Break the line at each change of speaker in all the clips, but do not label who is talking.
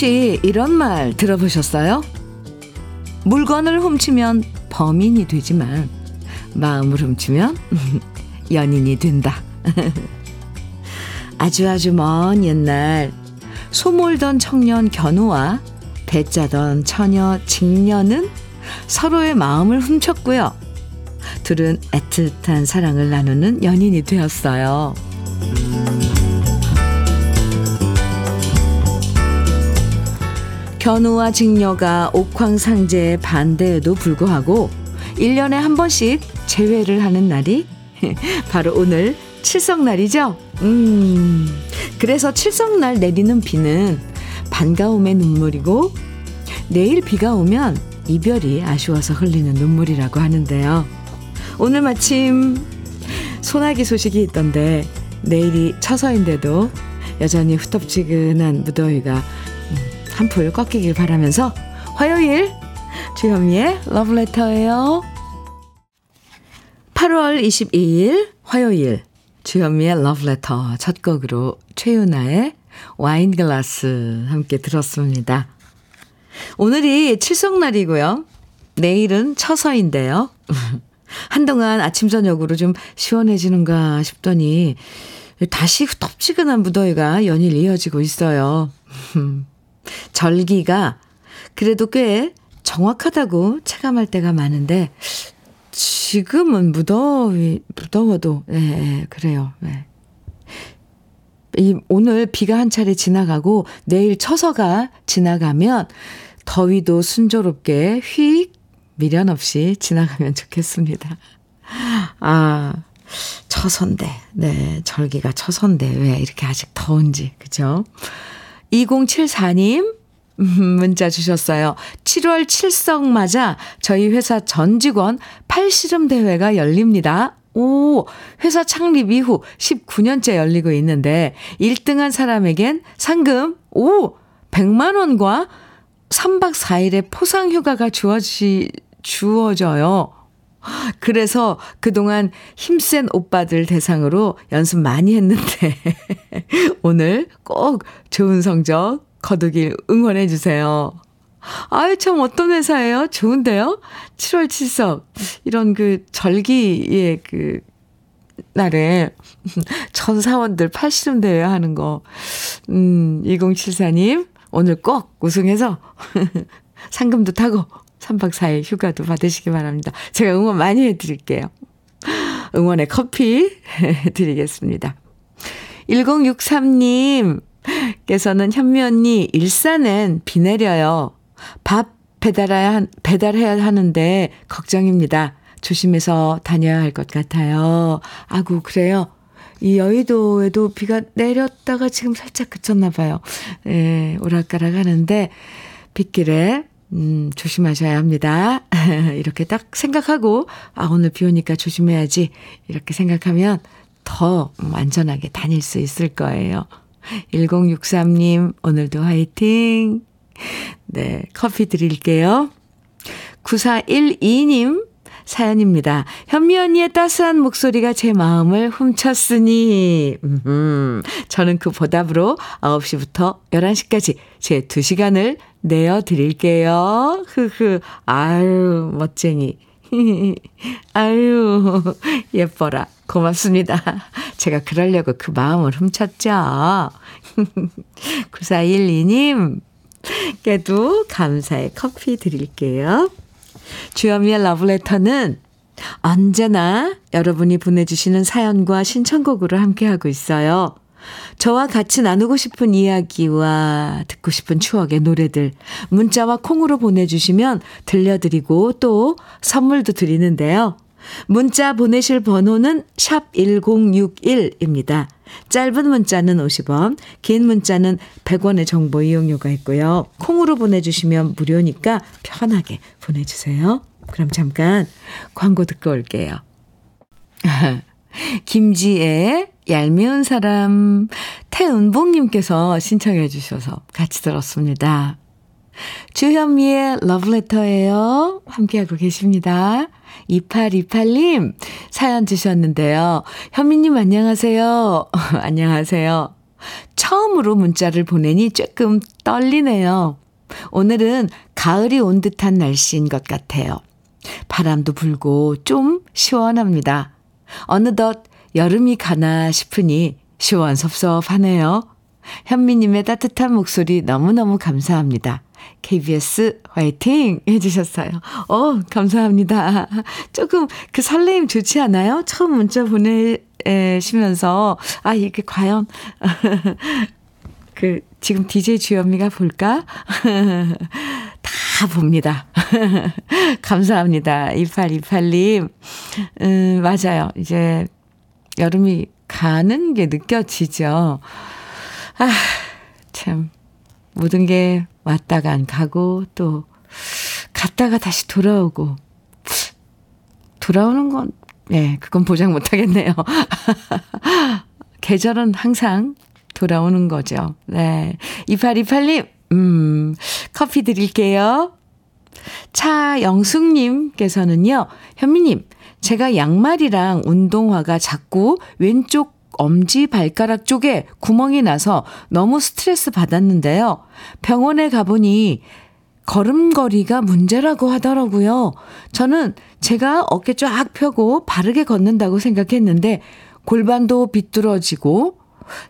혹시 이런 말 들어보셨어요? 물건을 훔치면 범인이 되지만 마음을 훔치면 연인이 된다. 아주 아주 먼 옛날 소몰던 청년 견우와 배짜던 처녀 직녀는 서로의 마음을 훔쳤고요. 둘은 애틋한 사랑을 나누는 연인이 되었어요. 견우와 직녀가 옥황 상제의 반대에도 불구하고 1년에 한 번씩 재회를 하는 날이 바로 오늘 칠성날이죠. 음, 그래서 칠성날 내리는 비는 반가움의 눈물이고 내일 비가 오면 이별이 아쉬워서 흘리는 눈물이라고 하는데요. 오늘 마침 소나기 소식이 있던데 내일이 처서인데도 여전히 후텁지근한 무더위가 한풀 꺾이길 바라면서 화요일 주현미의 러브레터예요. 8월 22일 화요일 주현미의 러브레터 첫 곡으로 최윤아의 와인글라스 함께 들었습니다. 오늘이 칠성날이고요. 내일은 처서인데요. 한동안 아침 저녁으로 좀 시원해지는가 싶더니 다시 후텁지근한 무더위가 연일 이어지고 있어요. 절기가 그래도 꽤 정확하다고 체감할 때가 많은데 지금은 무더위 무더워도 예, 예 그래요. 예. 이 오늘 비가 한 차례 지나가고 내일 처서가 지나가면 더위도 순조롭게 휙 미련 없이 지나가면 좋겠습니다. 아, 처선데. 네, 절기가 처선데 왜 이렇게 아직 더운지. 그죠? 2074님 문자 주셨어요. 7월 칠성 맞아 저희 회사 전 직원 팔씨름 대회가 열립니다. 오, 회사 창립 이후 19년째 열리고 있는데 1등한 사람에겐 상금 오, 100만 원과 3박 4일의 포상 휴가가 주어지 주어져요. 그래서 그동안 힘센 오빠들 대상으로 연습 많이 했는데, 오늘 꼭 좋은 성적 거두길 응원해 주세요. 아유, 참, 어떤 회사예요? 좋은데요? 7월 7석. 이런 그 절기의 그, 날에 전 사원들 팔씨름 대회 하는 거. 음, 2074님, 오늘 꼭 우승해서 상금도 타고 3박 4일 휴가도 받으시기 바랍니다. 제가 응원 많이 해드릴게요. 응원의 커피 드리겠습니다. 1063님,께서는 현미 언니, 일산엔 비 내려요. 밥 배달해야, 배달해야 하는데 걱정입니다. 조심해서 다녀야 할 것 같아요. 아구, 그래요. 이 여의도에도 비가 내렸다가 지금 살짝 그쳤나 봐요. 예, 오락가락 하는데, 빗길에 음, 조심하셔야 합니다. 이렇게 딱 생각하고, 아, 오늘 비 오니까 조심해야지. 이렇게 생각하면 더 안전하게 다닐 수 있을 거예요. 1063님, 오늘도 화이팅! 네, 커피 드릴게요. 9412님, 사연입니다. 현미 언니의 따스한 목소리가 제 마음을 훔쳤으니, 음, 저는 그 보답으로 9시부터 11시까지 제 2시간을 내어 드릴게요. 흐흐. 아유, 멋쟁이. 아유, 예뻐라. 고맙습니다. 제가 그러려고 그 마음을 훔쳤죠. 9412님, 께도 감사의 커피 드릴게요. 주현미의 러브레터는 언제나 여러분이 보내주시는 사연과 신청곡으로 함께하고 있어요. 저와 같이 나누고 싶은 이야기와 듣고 싶은 추억의 노래들 문자와 콩으로 보내주시면 들려드리고 또 선물도 드리는데요. 문자 보내실 번호는 샵 1061입니다. 짧은 문자는 50원, 긴 문자는 100원의 정보 이용료가 있고요. 콩으로 보내주시면 무료니까 편하게 보내주세요. 그럼 잠깐 광고 듣고 올게요. 김지의 얄미운 사람 태은봉님께서 신청해 주셔서 같이 들었습니다. 주현미의 러브레터예요. 함께하고 계십니다. 2828님 사연 주셨는데요. 현미님 안녕하세요. 안녕하세요. 처음으로 문자를 보내니 조금 떨리네요. 오늘은 가을이 온 듯한 날씨인 것 같아요. 바람도 불고 좀 시원합니다. 어느덧 여름이 가나 싶으니 시원섭섭하네요. 현미님의 따뜻한 목소리 너무너무 감사합니다. KBS 화이팅 해주셨어요. 어, 감사합니다. 조금 그 설레임 좋지 않아요? 처음 문자 보내시면서, 아, 이게 과연, 그, 지금 DJ 주현미가 볼까? 다 봅니다. 감사합니다. 2828님. 음, 맞아요. 이제 여름이 가는 게 느껴지죠. 아, 참. 모든 게 왔다가 안 가고 또 갔다가 다시 돌아오고 돌아오는 건 네, 그건 보장 못 하겠네요. 계절은 항상 돌아오는 거죠. 네. 2828님, 음, 커피 드릴게요. 차영숙님께서는요, 현미님, 제가 양말이랑 운동화가 자꾸 왼쪽 엄지 발가락 쪽에 구멍이 나서 너무 스트레스 받았는데요. 병원에 가보니 걸음걸이가 문제라고 하더라고요. 저는 제가 어깨 쫙 펴고 바르게 걷는다고 생각했는데 골반도 비뚤어지고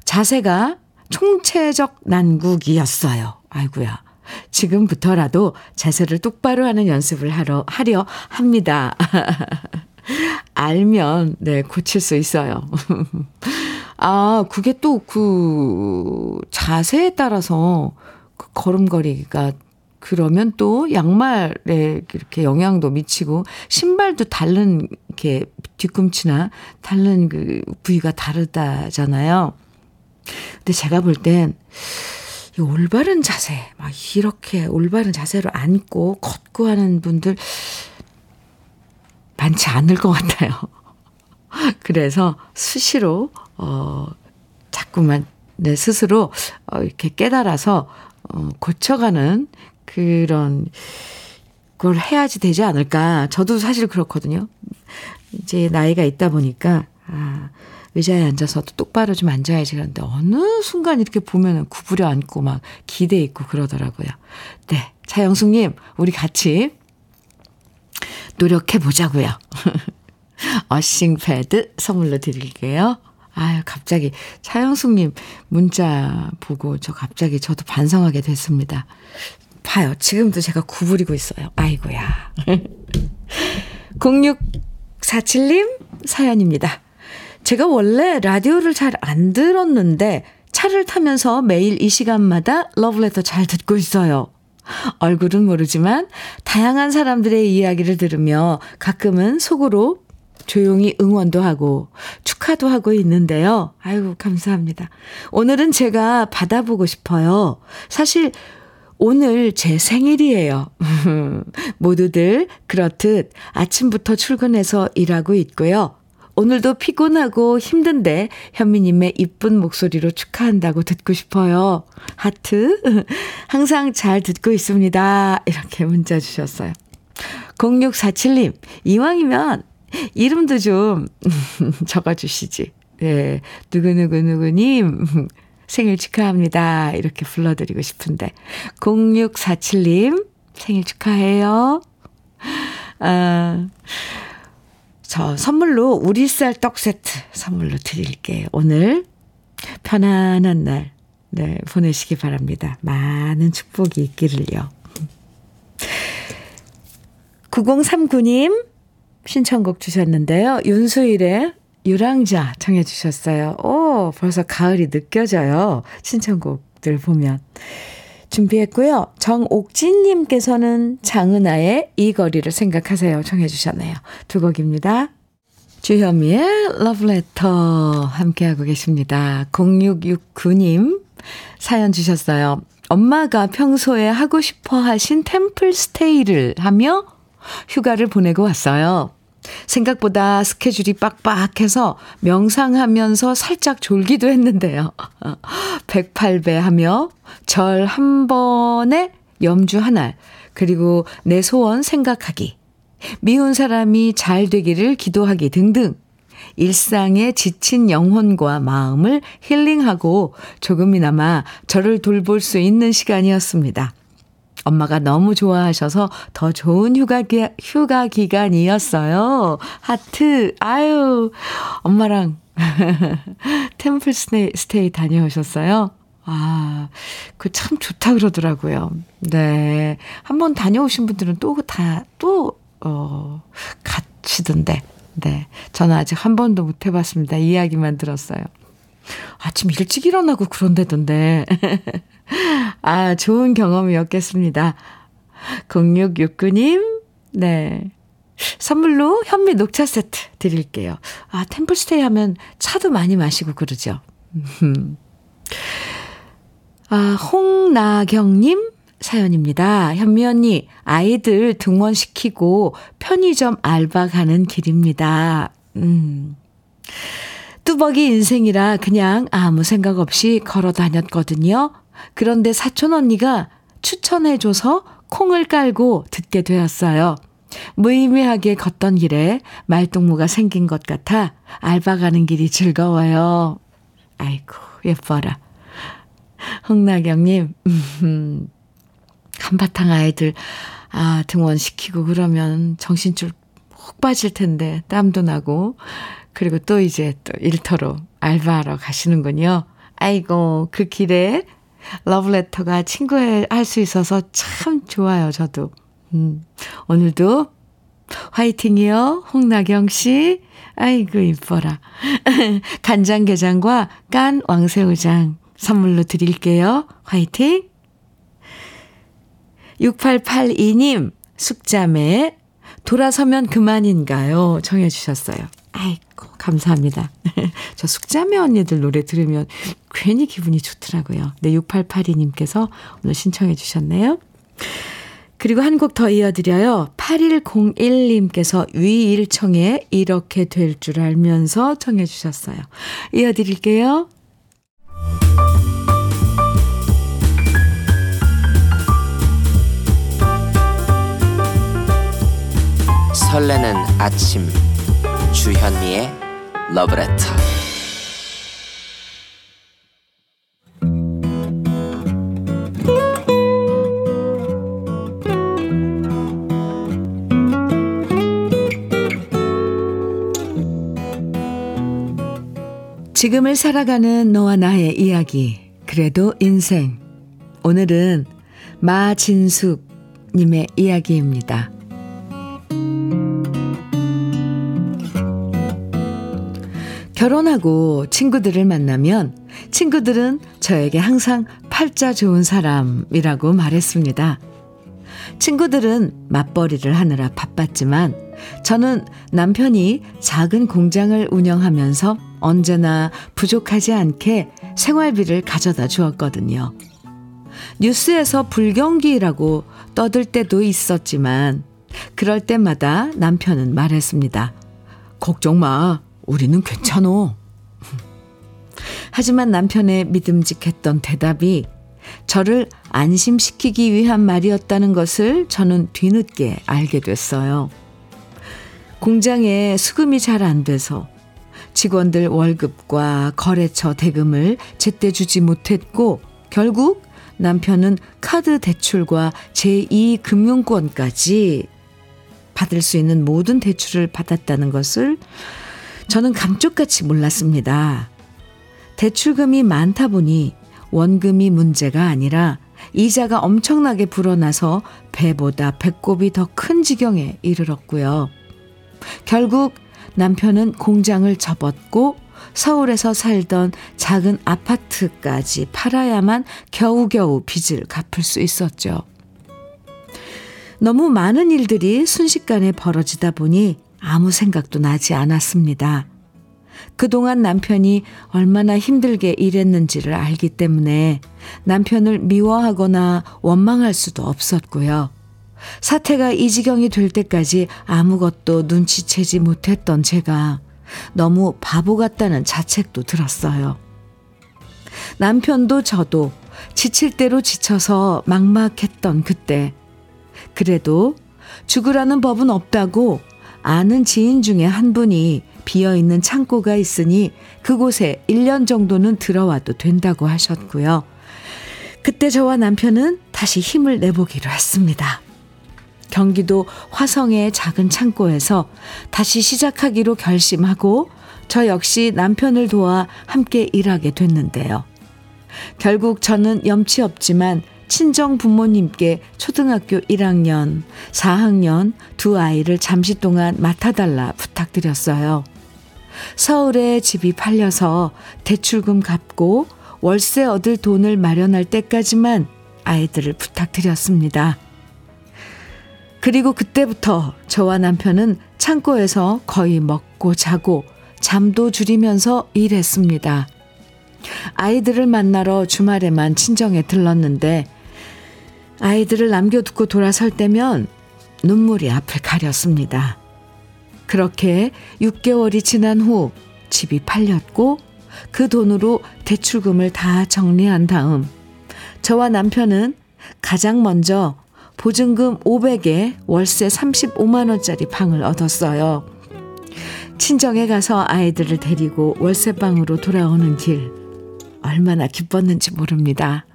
자세가 총체적 난국이었어요. 아이구야. 지금부터라도 자세를 똑바로 하는 연습을 하러, 하려 합니다. 알면, 네, 고칠 수 있어요. 아, 그게 또 그 자세에 따라서 그 걸음걸이가 그러면 또 양말에 이렇게 영향도 미치고 신발도 다른 이렇게 뒤꿈치나 다른 그 부위가 다르다잖아요. 근데 제가 볼 땐 이 올바른 자세, 막 이렇게 올바른 자세로 앉고 걷고 하는 분들 많지 않을 것 같아요. 그래서 수시로, 어, 자꾸만 내 스스로 어, 이렇게 깨달아서 어, 고쳐가는 그런 걸 해야지 되지 않을까. 저도 사실 그렇거든요. 이제 나이가 있다 보니까, 아, 의자에 앉아서도 똑바로 좀 앉아야지 그런데 어느 순간 이렇게 보면은 구부려 앉고 막 기대 있고 그러더라고요. 네. 차영숙님, 우리 같이 노력해 보자고요. 어싱 패드 선물로 드릴게요. 아유, 갑자기 차영숙님 문자 보고 저 갑자기 저도 반성하게 됐습니다. 봐요. 지금도 제가 구부리고 있어요. 아이고야. 0647님 사연입니다. 제가 원래 라디오를 잘 안 들었는데 차를 타면서 매일 이 시간마다 러브레터 잘 듣고 있어요. 얼굴은 모르지만 다양한 사람들의 이야기를 들으며 가끔은 속으로 조용히 응원도 하고 축하도 하고 있는데요. 아이고, 감사합니다. 오늘은 제가 받아보고 싶어요. 사실 오늘 제 생일이에요. 모두들 그렇듯 아침부터 출근해서 일하고 있고요. 오늘도 피곤하고 힘든데 현미님의 이쁜 목소리로 축하한다고 듣고 싶어요. 하트. 항상 잘 듣고 있습니다. 이렇게 문자 주셨어요. 0647님, 이왕이면 이름도 좀 적어주시지. 네. 누구누구누구님, 생일 축하합니다. 이렇게 불러드리고 싶은데. 0647님, 생일 축하해요. 아, 저 선물로 우리쌀 떡 세트 선물로 드릴게요. 오늘 편안한 날, 네, 보내시기 바랍니다. 많은 축복이 있기를요. 9039님 신청곡 주셨는데요. 윤수일의 유랑자 청해 주셨어요. 오, 벌써 가을이 느껴져요. 신청곡들 보면. 준비했고요. 정옥진님께서는 장은아의 이 거리를 생각하세요. 청해 주셨네요. 두 곡입니다. 주현미의 러브레터 함께하고 계십니다. 0669님 사연 주셨어요. 엄마가 평소에 하고 싶어 하신 템플 스테이를 하며 휴가를 보내고 왔어요. 생각보다 스케줄이 빡빡해서 명상하면서 살짝 졸기도 했는데요. 108배 하며 절 한 번에 염주 하나, 그리고 내 소원 생각하기, 미운 사람이 잘 되기를 기도하기 등등 일상에 지친 영혼과 마음을 힐링하고 조금이나마 저를 돌볼 수 있는 시간이었습니다. 엄마가 너무 좋아하셔서 더 좋은 휴가, 기, 휴가 기간이었어요. 하트, 아유, 엄마랑 템플 스테이, 스테이 다녀오셨어요? 아, 그 참 좋다 그러더라고요. 네. 한번 다녀오신 분들은 또 다, 또, 어, 가시던데. 네. 저는 아직 한 번도 못 해봤습니다. 이야기만 들었어요. 아침 일찍 일어나고 그런다던데. 아, 좋은 경험이었겠습니다. 0669님, 네. 선물로 현미 녹차 세트 드릴게요. 아, 템플스테이 하면 차도 많이 마시고 그러죠. 아, 홍나경님 사연입니다. 현미 언니, 아이들 등원시키고 편의점 알바 가는 길입니다. 음. 뚜벅이 인생이라 그냥 아무 생각 없이 걸어 다녔거든요. 그런데 사촌 언니가 추천해줘서 콩을 깔고 듣게 되었어요. 무의미하게 걷던 길에 말동무가 생긴 것 같아 알바 가는 길이 즐거워요. 아이고, 예뻐라. 홍나경님, 음, 한바탕 아이들, 아, 등원시키고 그러면 정신줄 혹 빠질 텐데, 땀도 나고. 그리고 또 이제 또 일터로 알바하러 가시는군요. 아이고, 그 길에 러브레터가 친구할 수 있어서 참 좋아요, 저도. 음, 오늘도 화이팅이요, 홍나경 씨. 아이고, 이뻐라. 간장게장과 깐 왕새우장 선물로 드릴게요. 화이팅! 6882님, 숙자매, 돌아서면 그만인가요? 정해주셨어요. 아이고, 감사합니다. 저 숙자매 언니들 노래 들으면 괜히 기분이 좋더라고요. 네, 6882님께서 오늘 신청해 주셨네요. 그리고 한 곡 더 이어드려요. 8101님께서 위일청에 이렇게 될 줄 알면서 청해 주셨어요. 이어드릴게요.
설레는 아침 주현미의 러브레터
지금을 살아가는 너와 나의 이야기 그래도 인생 오늘은 마진숙 님의 이야기입니다. 결혼하고 친구들을 만나면 친구들은 저에게 항상 팔자 좋은 사람이라고 말했습니다. 친구들은 맞벌이를 하느라 바빴지만 저는 남편이 작은 공장을 운영하면서 언제나 부족하지 않게 생활비를 가져다 주었거든요. 뉴스에서 불경기라고 떠들 때도 있었지만 그럴 때마다 남편은 말했습니다. 걱정 마. 우리는 괜찮어. 하지만 남편의 믿음직했던 대답이 저를 안심시키기 위한 말이었다는 것을 저는 뒤늦게 알게 됐어요. 공장에 수금이 잘 안 돼서 직원들 월급과 거래처 대금을 제때 주지 못했고 결국 남편은 카드 대출과 제2금융권까지 받을 수 있는 모든 대출을 받았다는 것을 저는 감쪽같이 몰랐습니다. 대출금이 많다 보니 원금이 문제가 아니라 이자가 엄청나게 불어나서 배보다 배꼽이 더 큰 지경에 이르렀고요. 결국 남편은 공장을 접었고 서울에서 살던 작은 아파트까지 팔아야만 겨우겨우 빚을 갚을 수 있었죠. 너무 많은 일들이 순식간에 벌어지다 보니 아무 생각도 나지 않았습니다. 그동안 남편이 얼마나 힘들게 일했는지를 알기 때문에 남편을 미워하거나 원망할 수도 없었고요. 사태가 이 지경이 될 때까지 아무것도 눈치채지 못했던 제가 너무 바보 같다는 자책도 들었어요. 남편도 저도 지칠 대로 지쳐서 막막했던 그때. 그래도 죽으라는 법은 없다고 아는 지인 중에 한 분이 비어 있는 창고가 있으니 그곳에 1년 정도는 들어와도 된다고 하셨고요. 그때 저와 남편은 다시 힘을 내보기로 했습니다. 경기도 화성의 작은 창고에서 다시 시작하기로 결심하고 저 역시 남편을 도와 함께 일하게 됐는데요. 결국 저는 염치 없지만 친정 부모님께 초등학교 1학년, 4학년 두 아이를 잠시 동안 맡아달라 부탁드렸어요. 서울에 집이 팔려서 대출금 갚고 월세 얻을 돈을 마련할 때까지만 아이들을 부탁드렸습니다. 그리고 그때부터 저와 남편은 창고에서 거의 먹고 자고 잠도 줄이면서 일했습니다. 아이들을 만나러 주말에만 친정에 들렀는데 아이들을 남겨두고 돌아설 때면 눈물이 앞을 가렸습니다. 그렇게 6개월이 지난 후 집이 팔렸고 그 돈으로 대출금을 다 정리한 다음 저와 남편은 가장 먼저 보증금 500에 월세 35만원짜리 방을 얻었어요. 친정에 가서 아이들을 데리고 월세방으로 돌아오는 길, 얼마나 기뻤는지 모릅니다.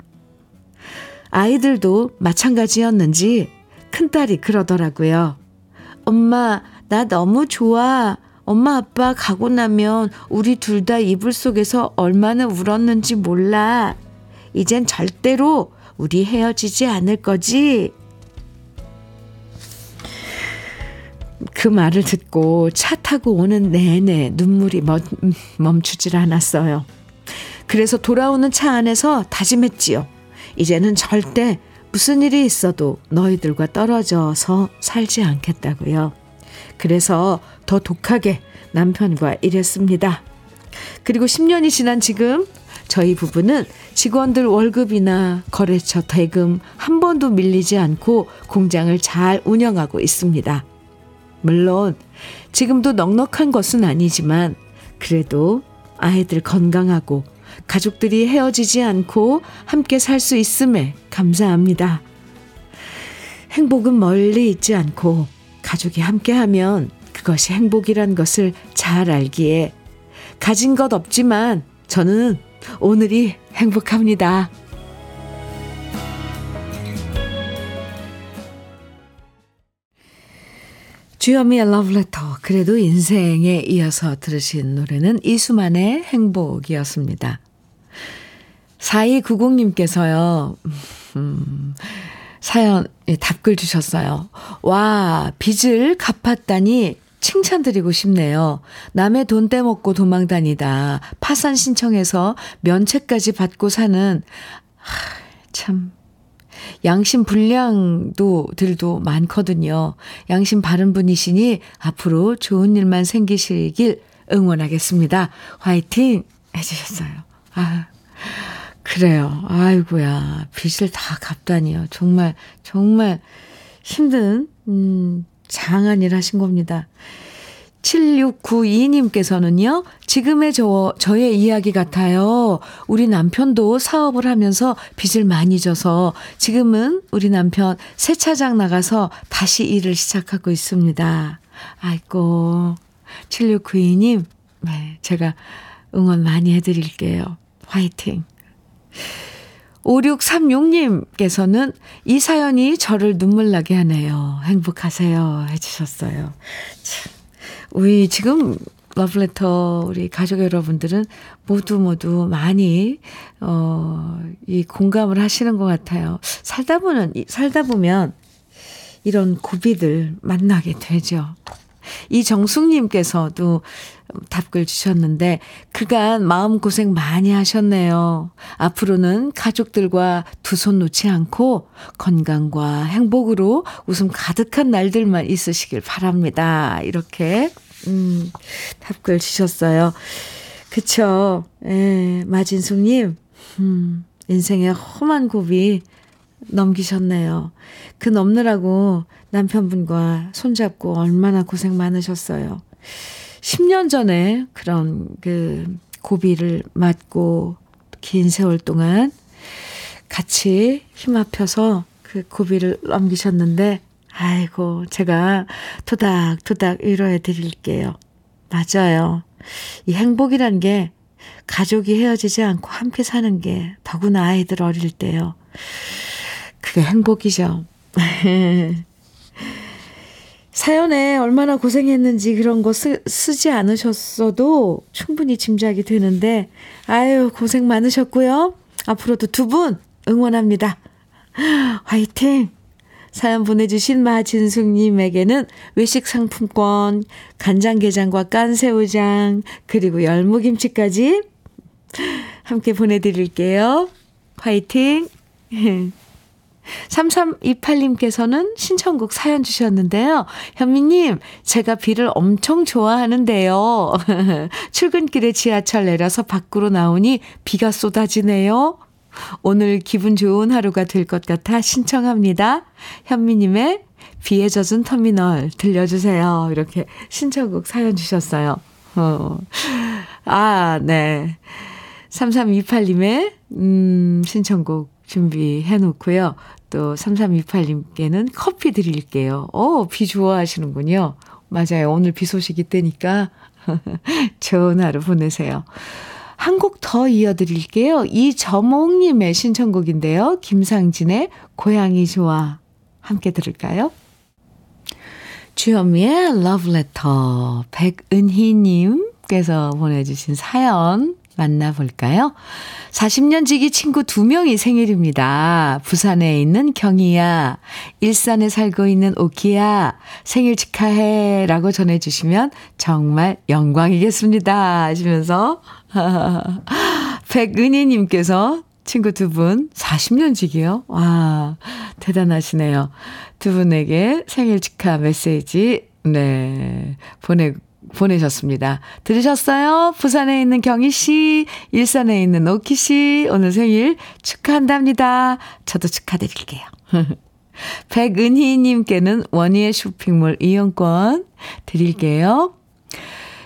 아이들도 마찬가지였는지 큰딸이 그러더라고요. 엄마, 나 너무 좋아. 엄마 아빠 가고 나면 우리 둘 다 이불 속에서 얼마나 울었는지 몰라. 이젠 절대로 우리 헤어지지 않을 거지? 그 말을 듣고 차 타고 오는 내내 눈물이 멈추질 않았어요. 그래서 돌아오는 차 안에서 다짐했지요. 이제는 절대 무슨 일이 있어도 너희들과 떨어져서 살지 않겠다고요. 그래서 더 독하게 남편과 일했습니다. 그리고 10년이 지난 지금 저희 부부는 직원들 월급이나 거래처 대금 한 번도 밀리지 않고 공장을 잘 운영하고 있습니다. 물론 지금도 넉넉한 것은 아니지만 그래도 아이들 건강하고 가족들이 헤어지지 않고 함께 살 수 있음에 감사합니다. 행복은 멀리 있지 않고 가족이 함께하면 그것이 행복이란 것을 잘 알기에 가진 것 없지만 저는 오늘이 행복합니다. 주여미의 러브레터 그래도 인생에 이어서 들으신 노래는 이수만의 행복이었습니다. 4290님께서요. 음, 사연 예, 답글 주셨어요. 와 빚을 갚았다니 칭찬드리고 싶네요. 남의 돈 떼먹고 도망다니다 파산 신청해서 면책까지 받고 사는 하, 참 양심 불량도 들도 많거든요. 양심 바른 분이시니 앞으로 좋은 일만 생기시길 응원하겠습니다. 화이팅 해주셨어요. 아, 그래요. 아이고야. 빚을 다 갚다니요. 정말, 정말 힘든, 음, 장한 일 하신 겁니다. 7692님께서는요, 지금의 저, 저의 이야기 같아요. 우리 남편도 사업을 하면서 빚을 많이 져서 지금은 우리 남편 세차장 나가서 다시 일을 시작하고 있습니다. 아이고, 7692님, 네, 제가 응원 많이 해드릴게요. 화이팅! 5636님께서는 이 사연이 저를 눈물 나게 하네요. 행복하세요. 해주셨어요. 참. 우리 지금 러브레터 우리 가족 여러분들은 모두 모두 많이 어, 이 공감을 하시는 것 같아요. 살다 보면 살다 보면 이런 고비들 만나게 되죠. 이정숙님께서도 답글 주셨는데 그간 마음고생 많이 하셨네요. 앞으로는 가족들과 두 손 놓지 않고 건강과 행복으로 웃음 가득한 날들만 있으시길 바랍니다. 이렇게 음, 답글 주셨어요. 그쵸. 예, 마진숙님, 음, 인생의 험한 고비 넘기셨네요. 그 넘느라고 남편분과 손잡고 얼마나 고생 많으셨어요. 10년 전에 그런 그 고비를 맞고 긴 세월 동안 같이 힘 합혀서 그 고비를 넘기셨는데 아이고, 제가 토닥토닥 위로해 드릴게요. 맞아요. 이 행복이란 게 가족이 헤어지지 않고 함께 사는 게 더구나 아이들 어릴 때요. 그게 행복이죠. 사연에 얼마나 고생했는지 그런 거 쓰, 쓰지 않으셨어도 충분히 짐작이 되는데, 아유, 고생 많으셨고요. 앞으로도 두 분 응원합니다. 화이팅! 사연 보내주신 마진숙님에게는 외식 상품권, 간장게장과 깐새우장, 그리고 열무김치까지 함께 보내드릴게요. 화이팅! 3328님께서는 신청곡 사연 주셨는데요. 현미님, 제가 비를 엄청 좋아하는데요. 출근길에 지하철 내려서 밖으로 나오니 비가 쏟아지네요. 오늘 기분 좋은 하루가 될 것 같아 신청합니다. 현미님의 비에 젖은 터미널 들려주세요. 이렇게 신청곡 사연 주셨어요. 어. 아, 네. 3328님의, 음, 신청곡 준비해 놓고요. 또 3328님께는 커피 드릴게요. 어, 비 좋아하시는군요. 맞아요. 오늘 비 소식이 뜨니까 좋은 하루 보내세요. 한 곡 더 이어드릴게요. 이저몽님의 신청곡인데요. 김상진의 고양이 좋아. 함께 들을까요? 주현미의 러브레터 백은희님께서 보내주신 사연 만나볼까요? 40년 지기 친구 두 명이 생일입니다. 부산에 있는 경이야, 일산에 살고 있는 오키야, 생일 축하해 라고 전해주시면 정말 영광이겠습니다. 하시면서 백은희님께서 친구 두 분 40년 지기요? 와, 대단하시네요. 두 분에게 생일 축하 메시지, 네, 보내, 보내셨습니다. 들으셨어요? 부산에 있는 경희 씨, 일산에 있는 오키 씨, 오늘 생일 축하한답니다. 저도 축하드릴게요. 백은희님께는 원희의 쇼핑몰 이용권 드릴게요.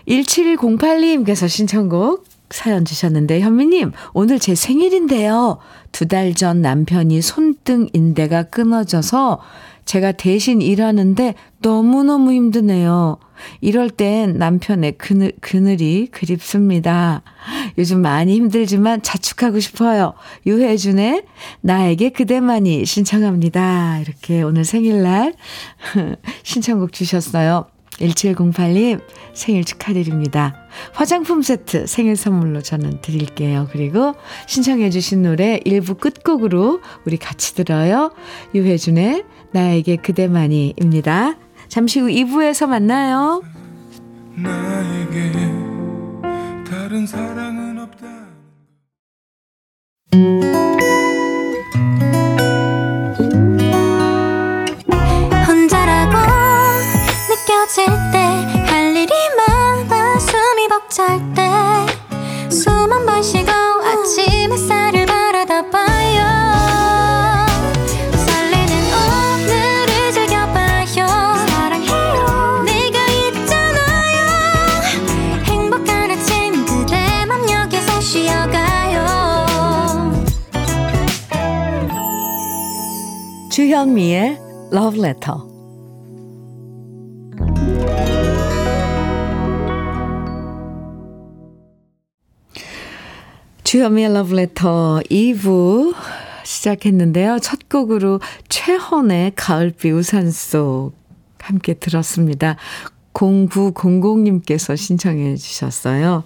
1708님께서 신청곡 사연 주셨는데, 현미님, 오늘 제 생일인데요. 두 달 전 남편이 손등 인대가 끊어져서 제가 대신 일하는데 너무너무 힘드네요. 이럴 땐 남편의 그늘, 그늘이 그립습니다. 요즘 많이 힘들지만 자축하고 싶어요. 유혜준의 나에게 그대만이 신청합니다. 이렇게 오늘 생일날 신청곡 주셨어요. 1708님 생일 축하드립니다. 화장품 세트 생일 선물로 저는 드릴게요. 그리고 신청해 주신 노래 1부 끝곡으로 우리 같이 들어요. 유혜준의 나에게 그대만이입니다. 잠시 후 2부에서 만나요. 나에게 다른 사랑은 없다. 혼자라고 느껴질 때 할 일이 많아 숨이 벅찰 때 숨 한 번 쉬고 아침 햇살을 주현미의 Love Letter. 주현미의 Love Letter 2부 시작했는데요. 첫 곡으로 최헌의 가을비 우산 속 함께 들었습니다. 0900님께서 신청해 주셨어요.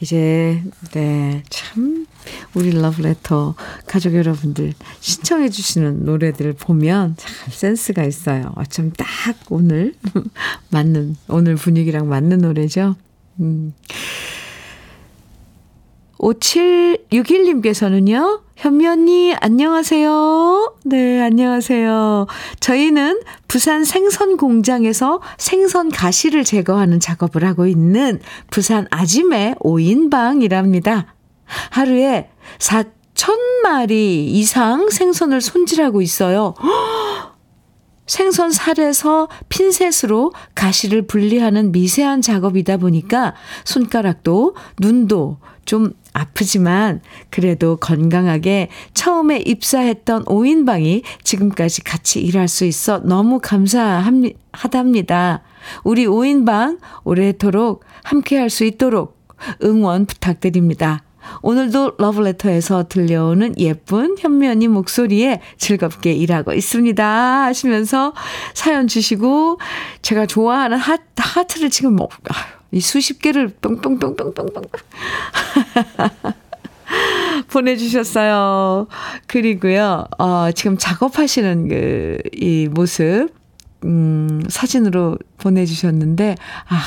이제, 네, 참, 우리 러브레터 가족 여러분들 신청해 주시는 노래들을 보면 참 센스가 있어요. 어쩜 딱 오늘 맞는, 오늘 분위기랑 맞는 노래죠. 음. 5761님께서는요, 현미 언니, 안녕하세요. 네, 안녕하세요. 저희는 부산 생선 공장에서 생선 가시를 제거하는 작업을 하고 있는 부산 아짐의 5인방이랍니다. 하루에 4천 마리 이상 생선을 손질하고 있어요. 생선 살에서 핀셋으로 가시를 분리하는 미세한 작업이다 보니까 손가락도 눈도 좀 아프지만 그래도 건강하게 처음에 입사했던 5인방이 지금까지 같이 일할 수 있어 너무 감사하답니다. 우리 5인방 오래도록 함께 할 수 있도록 응원 부탁드립니다. 오늘도 러브레터에서 들려오는 예쁜 현면이 목소리에 즐겁게 일하고 있습니다. 하시면서 사연 주시고 제가 좋아하는 하, 하트를 지금 뭐, 이 수십 개를 뿅뿅뿅뿅뿅뿅 보내주셨어요. 그리고요, 어, 지금 작업하시는 그, 이 모습, 음, 사진으로 보내주셨는데, 아,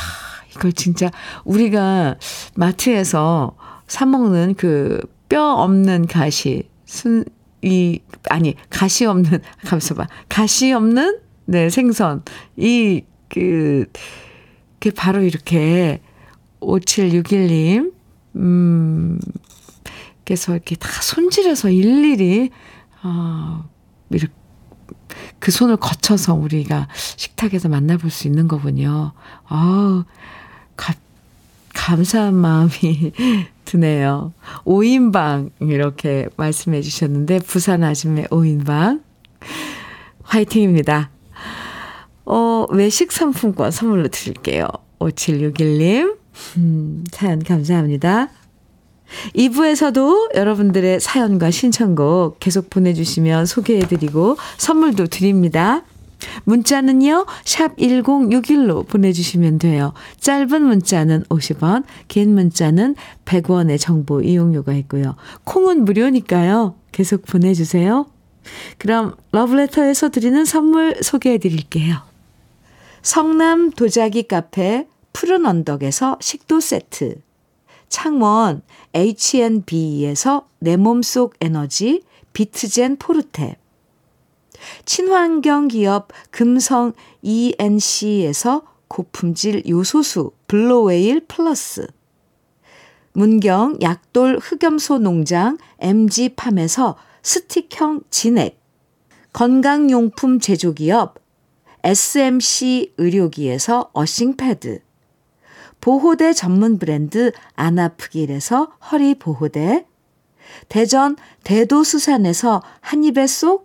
이걸 진짜 우리가 마트에서 사먹는 그 뼈 없는 가시, 순, 이, 아니, 가시 없는, 감사 봐. 가시 없는, 네, 생선. 이, 그, 그 바로 이렇게 5761님, 음, 께서 이렇게 다 손질해서 일일이, 어, 이렇게, 그 손을 거쳐서 우리가 식탁에서 만나볼 수 있는 거군요. 아 감사한 마음이 드네요. 5인방 이렇게 말씀해 주셨는데 부산 아줌의 5인방 화이팅입니다. 어, 외식 상품권 선물로 드릴게요. 5761님 음, 사연 감사합니다. 2부에서도 여러분들의 사연과 신청곡 계속 보내주시면 소개해드리고 선물도 드립니다. 문자는요, 샵 1061로 보내주시면 돼요. 짧은 문자는 50원, 긴 문자는 100원의 정보 이용료가 있고요. 콩은 무료니까요. 계속 보내주세요. 그럼 러브레터에서 드리는 선물 소개해 드릴게요. 성남 도자기 카페 푸른 언덕에서 식도 세트. 창원 H&B에서 내 몸속 에너지 비트젠 포르테. 친환경 기업 금성 ENC에서 고품질 요소수 블로웨일 플러스. 문경 약돌 흑염소 농장 MG팜에서 스틱형 진액. 건강용품 제조기업 SMC 의료기에서 earthing패드. 보호대 전문 브랜드 아나프길에서 허리 보호대. 대전 대도수산에서 한입에 쏙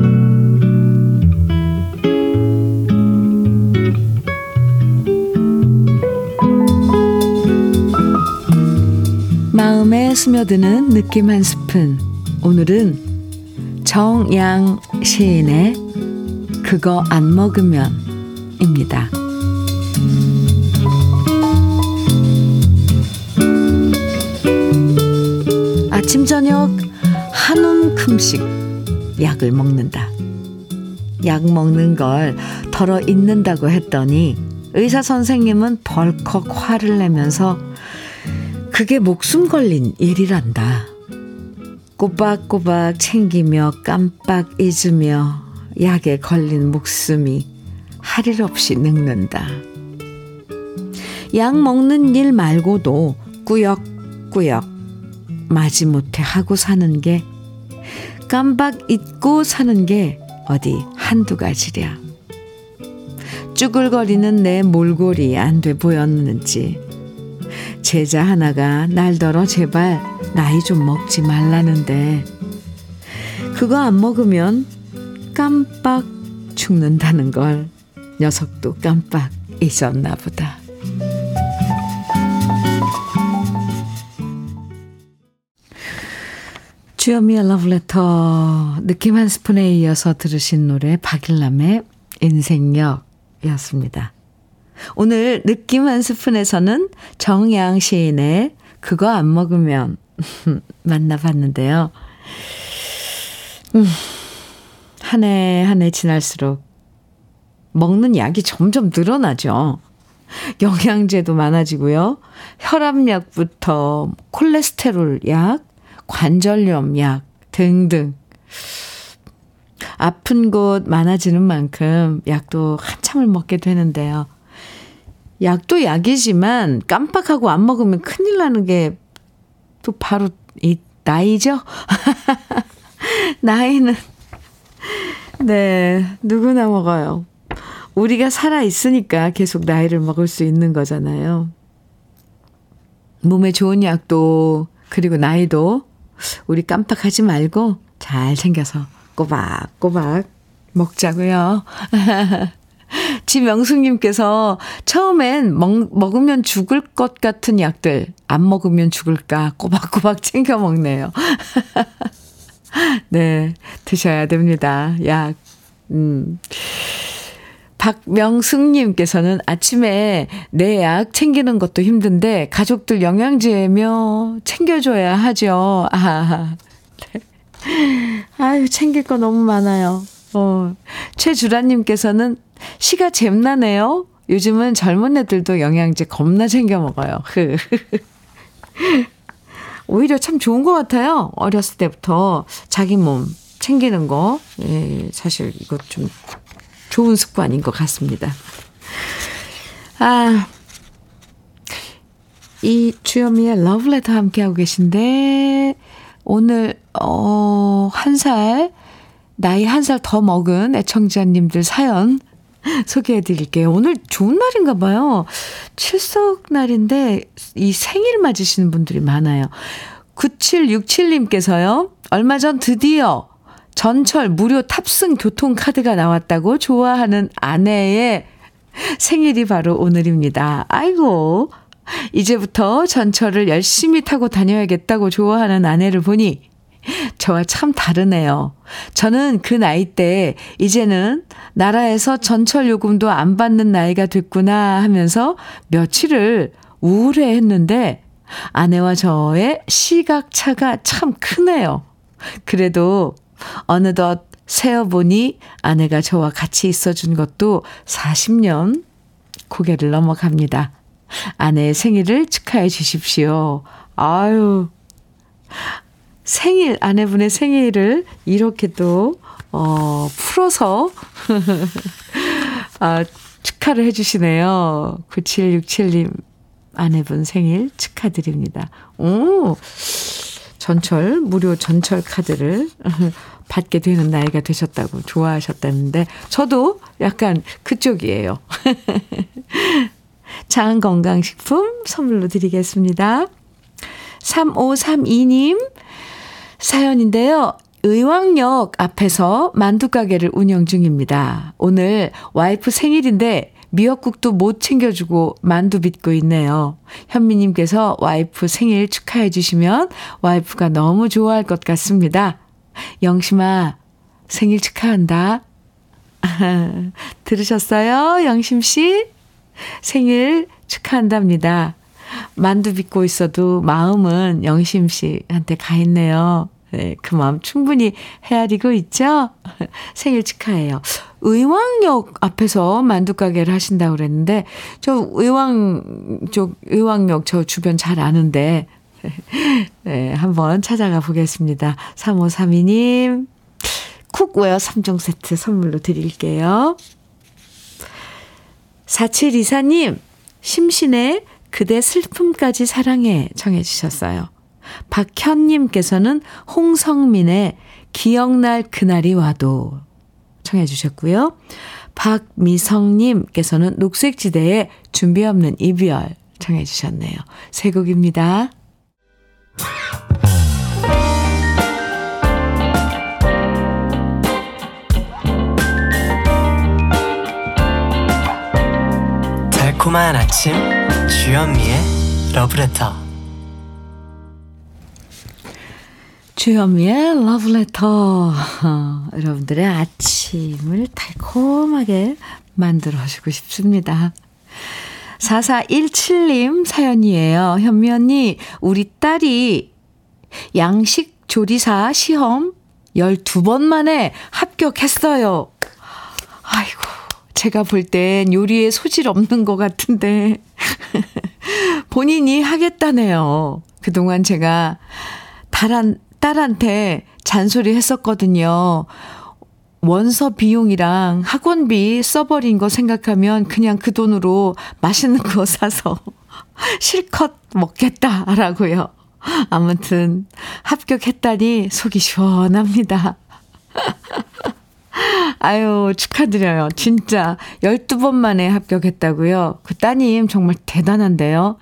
마음에 스며드는 느낌 한 스푼. 오늘은 정양 시인의 그거 안 먹으면입니다. 아침 저녁 한 움큼씩 약을 먹는다. 약 먹는 걸 덜어 잊는다고 했더니 의사 선생님은 벌컥 화를 내면서 그게 목숨 걸린 일이란다. 꼬박꼬박 챙기며 깜빡 잊으며 약에 걸린 목숨이 할 일 없이 늙는다. 약 먹는 일 말고도 꾸역꾸역 마지못해 하고 사는 게 깜박 잊고 사는 게 어디 한두 가지랴. 쭈글거리는 내 몰골이 안 돼 보였는지 제자 하나가 날더러 제발 나이 좀 먹지 말라는데 그거 안 먹으면 깜빡 죽는다는 걸 녀석도 깜빡 잊었나 보다. 주여미의 러브레터 느낌 한 스푼에 이어서 들으신 노래 박일남의 인생역이었습니다. 오늘 느낌 한 스푼에서는 정양 시인의 그거 안 먹으면 만나봤는데요. 음, 한해 한 해 지날수록 먹는 약이 점점 늘어나죠. 영양제도 많아지고요. 혈압약부터 콜레스테롤 약, 관절염 약 등등. 아픈 곳 많아지는 만큼 약도 한참을 먹게 되는데요. 약도 약이지만 깜빡하고 안 먹으면 큰일 나는 게 또 바로 이 나이죠? 나이는, 네, 누구나 먹어요. 우리가 살아 있으니까 계속 나이를 먹을 수 있는 거잖아요. 몸에 좋은 약도, 그리고 나이도 우리 깜빡하지 말고 잘 챙겨서 꼬박꼬박 먹자고요. 지명숙님께서 처음엔 먹, 먹으면 죽을 것 같은 약들 안 먹으면 죽을까 꼬박꼬박 챙겨 먹네요. 네, 드셔야 됩니다. 약. 음. 박명숙님께서는 아침에 내 약 챙기는 것도 힘든데 가족들 영양제며 챙겨줘야 하죠. 아, 네. 아유, 챙길 거 너무 많아요. 어, 최주라님께서는 시가 잼나네요. 요즘은 젊은 애들도 영양제 겁나 챙겨 먹어요. 오히려 참 좋은 것 같아요. 어렸을 때부터 자기 몸 챙기는 거. 예, 사실 이거 좀 좋은 습관인 것 같습니다. 아, 이 주현미의 러브레터 함께하고 계신데, 오늘, 어, 한 살, 나이 한 살 더 먹은 애청자님들 사연 소개해 드릴게요. 오늘 좋은 날인가 봐요. 칠석 날인데, 이 생일 맞으시는 분들이 많아요. 9767님께서요, 얼마 전 드디어 전철 무료 탑승 교통카드가 나왔다고 좋아하는 아내의 생일이 바로 오늘입니다. 아이고, 이제부터 전철을 열심히 타고 다녀야겠다고 좋아하는 아내를 보니 저와 참 다르네요. 저는 그 나이 때 이제는 나라에서 전철 요금도 안 받는 나이가 됐구나 하면서 며칠을 우울해 했는데 아내와 저의 시각차가 참 크네요. 그래도 어느덧 세어보니 아내가 저와 같이 있어준 것도 40년 고개를 넘어갑니다. 아내의 생일을 축하해 주십시오. 아유, 생일, 아내분의 생일을 이렇게 또, 어, 풀어서, 아, 축하를 해주시네요. 9767님, 아내분 생일 축하드립니다. 오, 전철, 무료 전철 카드를 받게 되는 나이가 되셨다고 좋아하셨다는데, 저도 약간 그쪽이에요. 장건강식품 선물로 드리겠습니다. 3532님 사연인데요. 의왕역 앞에서 만두가게를 운영 중입니다. 오늘 와이프 생일인데 미역국도 못 챙겨주고 만두 빚고 있네요. 현미님께서 와이프 생일 축하해 주시면 와이프가 너무 좋아할 것 같습니다. 영심아, 생일 축하한다. 들으셨어요? 영심씨? 생일 축하한답니다. 만두 빚고 있어도 마음은 영심 씨한테 가 있네요. 네, 그 마음 충분히 헤아리고 있죠? 생일 축하해요. 의왕역 앞에서 만두 가게를 하신다고 그랬는데, 저 의왕, 쪽, 의왕역 저 주변 잘 아는데, 네, 한번 찾아가 보겠습니다. 3532 님, cookware 3종 세트 선물로 드릴게요. 4724님, 심신의 그대 슬픔까지 사랑해 청해 주셨어요. 박현님께서는 홍성민의 기억날 그날이 와도 청해 주셨고요. 박미성님께서는 녹색지대의 준비 없는 이별 청해 주셨네요. 세 곡입니다.
달콤한 아침 주현미의 러브레터
주현미의 러브레터 여러분들의 아침을 달콤하게 만들어주고 싶습니다. 4417님 사연이에요. 현미 언니, 우리 딸이 양식 조리사 시험 12번 만에 합격했어요. 아이고, 제가 볼 땐 요리에 소질 없는 것 같은데. 본인이 하겠다네요. 그동안 제가 딸한, 딸한테 잔소리 했었거든요. 원서 비용이랑 학원비 써버린 거 생각하면 그냥 그 돈으로 맛있는 거 사서 실컷 먹겠다라고요. 아무튼 합격했다니 속이 시원합니다. 아유, 축하드려요. 진짜 12번 만에 합격했다고요. 그 따님 정말 대단한데요.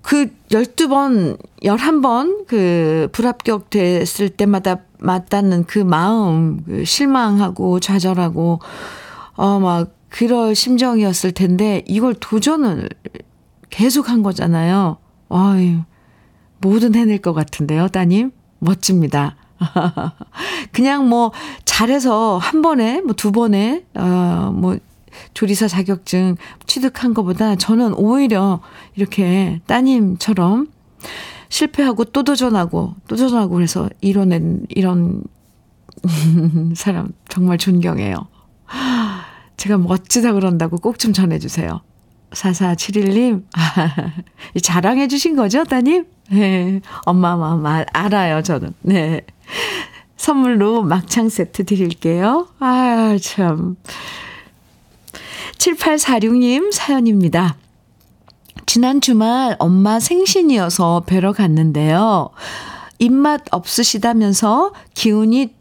그 12번, 11번 그 불합격 됐을 때마다 맞닿는 그 마음, 그 실망하고 좌절하고, 어, 막, 그럴 심정이었을 텐데, 이걸 도전을 계속 한 거잖아요. 아유, 뭐든 해낼 것 같은데요, 따님? 멋집니다. 그냥 뭐, 잘해서 한 번에, 뭐 두 번에, 어, 뭐, 조리사 자격증 취득한 것보다 저는 오히려 이렇게 따님처럼 실패하고 또 도전하고 또 도전하고 그래서 이뤄낸 이런 사람 정말 존경해요. 제가 멋지다 그런다고 꼭 좀 전해주세요. 4471님, 자랑해 주신 거죠, 따님? 네. 엄마, 마마, 알아요, 저는. 네. 선물로 막창 세트 드릴게요. 아, 참. 7846님 사연입니다. 지난 주말 엄마 생신이어서 뵈러 갔는데요. 입맛 없으시다면서 기운이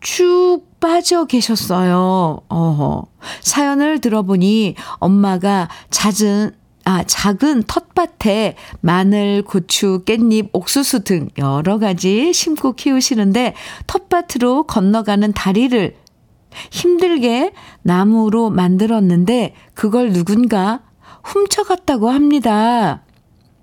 쭉 빠져 계셨어요. 어허. 사연을 들어보니 엄마가 잦은 아, 작은 텃밭에 마늘, 고추, 깻잎, 옥수수 등 여러 가지 심고 키우시는데 텃밭으로 건너가는 다리를 힘들게 나무로 만들었는데 그걸 누군가 훔쳐갔다고 합니다.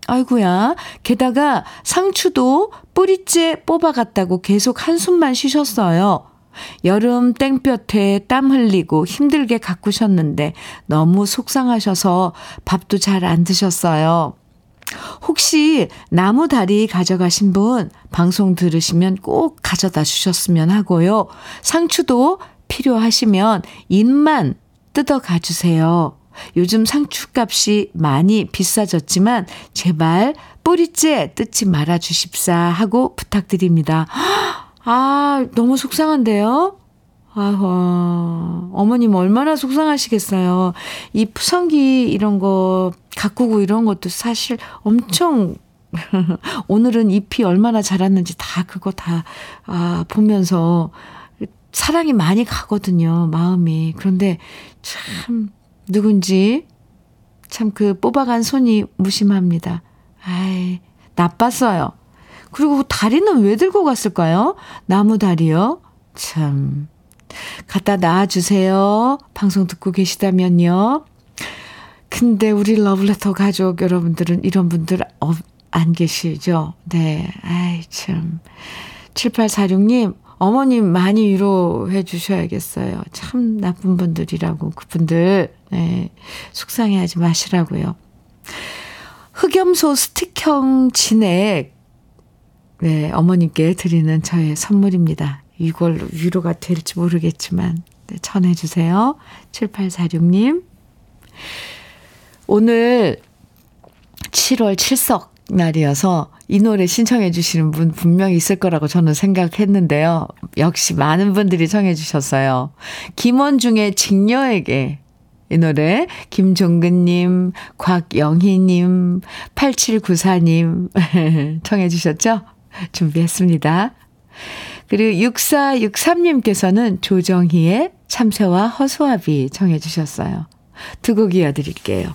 아이구야 게다가 상추도 뿌리째 뽑아갔다고 계속 한숨만 쉬셨어요. 여름 땡볕에 땀 흘리고 힘들게 가꾸셨는데 너무 속상하셔서 밥도 잘 안 드셨어요. 혹시 나무 다리 가져가신 분 방송 들으시면 꼭 가져다 주셨으면 하고요. 상추도 필요하시면 잎만 뜯어 가주세요. 요즘 상추 값이 많이 비싸졌지만 제발 뿌리째 뜯지 말아 주십사 하고 부탁드립니다. 아, 너무 속상한데요? 아허, 어머님 얼마나 속상하시겠어요. 이 푸성기 이런 거 가꾸고 이런 것도 사실 엄청 오늘은 잎이 얼마나 자랐는지 다 그거 다 아, 보면서 사랑이 많이 가거든요, 마음이. 그런데 참, 누군지 참 그 뽑아간 손이 무심합니다. 아이, 나빴어요. 그리고 다리는 왜 들고 갔을까요? 나무 다리요? 참. 갖다 놔주세요. 방송 듣고 계시다면요. 근데 우리 러블레터 가족 여러분들은 이런 분들 어, 안 계시죠? 네. 아이, 참. 7846님, 어머님 많이 위로해 주셔야겠어요. 참 나쁜 분들이라고 그분들 네, 속상해 하지 마시라고요. 흑염소 스틱형 진액 네, 어머님께 드리는 저의 선물입니다. 이걸로 위로가 될지 모르겠지만 네, 전해주세요. 7846님 오늘 7월 7석 날이어서 이 노래 신청해 주시는 분 분명히 있을 거라고 저는 생각했는데요. 역시 많은 분들이 청해 주셨어요. 김원중의 직녀에게 이 노래 김종근님, 곽영희님, 8794님 청해 주셨죠? 준비했습니다. 그리고 6463님께서는 조정희의 참새와 허수아비 청해 주셨어요. 두 곡 이어드릴게요.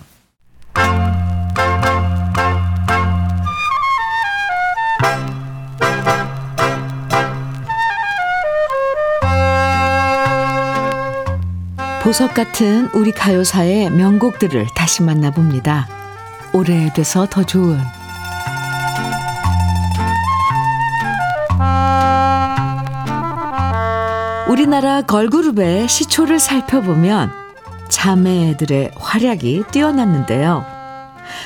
보석 같은 우리 가요사의 명곡들을 다시 만나봅니다. 오래돼서 더 좋은 우리나라 걸그룹의 시초를 살펴보면 자매들의 활약이 뛰어났는데요.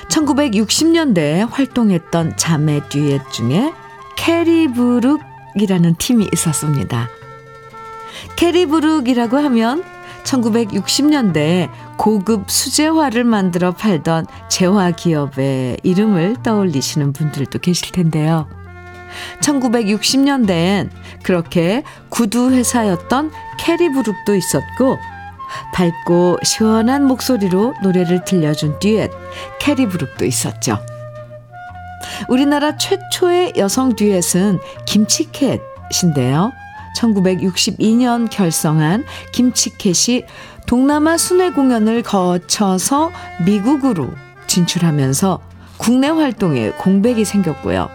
1960년대에 활동했던 자매 듀엣 중에 캐리브룩이라는 팀이 있었습니다. 캐리브룩이라고 하면 1960년대에 고급 수제화를 만들어 팔던 제화 기업의 이름을 떠올리시는 분들도 계실 텐데요. 1960년대엔 그렇게 구두 회사였던 캐리브룩도 있었고 밝고 시원한 목소리로 노래를 들려준 듀엣 캐리브룩도 있었죠. 우리나라 최초의 여성 듀엣은 김치캣인데요. 1962년 결성한 김치캣이 동남아 순회 공연을 거쳐서 미국으로 진출하면서 국내 활동에 공백이 생겼고요.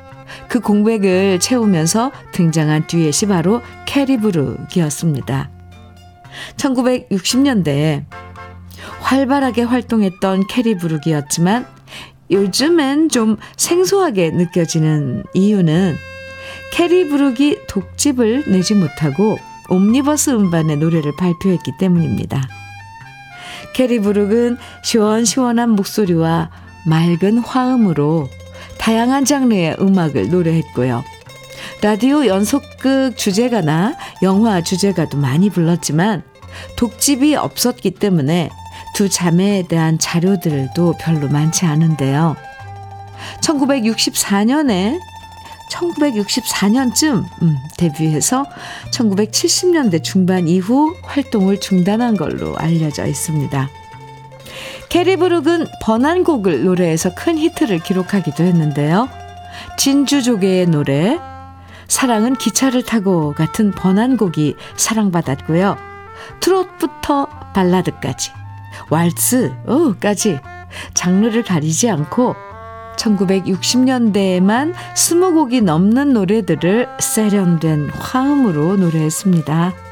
그 공백을 채우면서 등장한 듀엣이 바로 캐리브룩이었습니다. 1960년대에 활발하게 활동했던 캐리브룩이었지만 요즘엔 좀 생소하게 느껴지는 이유는 캐리브룩이 독집을 내지 못하고 옴니버스 음반의 노래를 발표했기 때문입니다. 캐리브룩은 시원시원한 목소리와 맑은 화음으로 다양한 장르의 음악을 노래했고요. 라디오 연속극 주제가나 영화 주제가도 많이 불렀지만 독집이 없었기 때문에 두 자매에 대한 자료들도 별로 많지 않은데요. 1964년에 1964년쯤 음, 데뷔해서 1970년대 중반 이후 활동을 중단한 걸로 알려져 있습니다. 캐리브룩은 번안곡을 노래해서 큰 히트를 기록하기도 했는데요. 진주조개의 노래 사랑은 기차를 타고 같은 번안곡이 사랑받았고요. 트롯부터 발라드까지 왈스까지 장르를 가리지 않고 1960년대에만 20곡이 넘는 노래들을 세련된 화음으로 노래했습니다.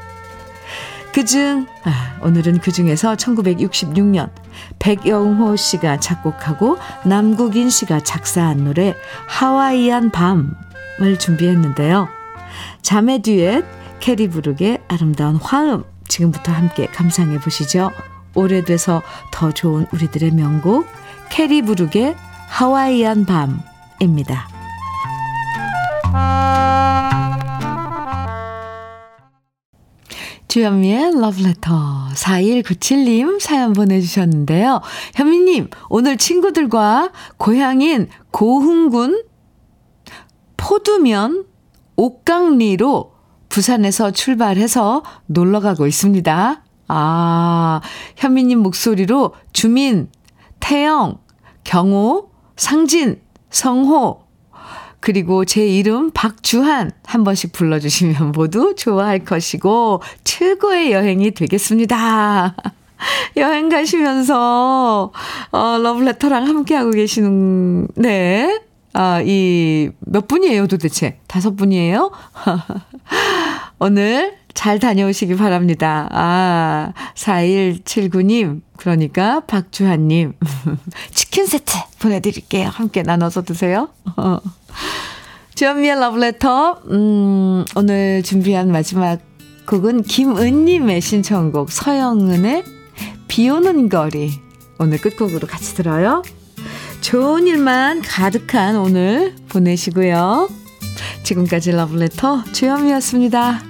그중 아, 오늘은 그 중에서 1966년 백영호 씨가 작곡하고 남국인 씨가 작사한 노래 하와이안 밤을 준비했는데요. 자매 듀엣 캐리 브룩의 아름다운 화음 지금부터 함께 감상해 보시죠. 오래돼서 더 좋은 우리들의 명곡 캐리 브룩의 하와이안 밤입니다. 주현미의 러브레터 4197님 사연 보내주셨는데요. 현미님, 오늘 친구들과 고향인 고흥군 포두면 옥강리로 부산에서 출발해서 놀러 가고 있습니다. 아, 현미님 목소리로 주민, 태영, 경호, 상진, 성호, 그리고 제 이름 박주한 한 번씩 불러주시면 모두 좋아할 것이고 최고의 여행이 되겠습니다. 여행 가시면서 어, 러브레터랑 함께하고 계시는 네. 아, 이 몇 분이에요, 도대체? 다섯 분이에요? 오늘 잘 다녀오시기 바랍니다. 아, 4179님, 그러니까 박주한님, 치킨 세트 보내드릴게요. 함께 나눠서 드세요. 주현미의 러브레터, 음, 오늘 준비한 마지막 곡은 김은님의 신청곡 서영은의 비 오는 거리. 오늘 끝곡으로 같이 들어요. 좋은 일만 가득한 오늘 보내시고요. 지금까지 러브레터 주현미였습니다.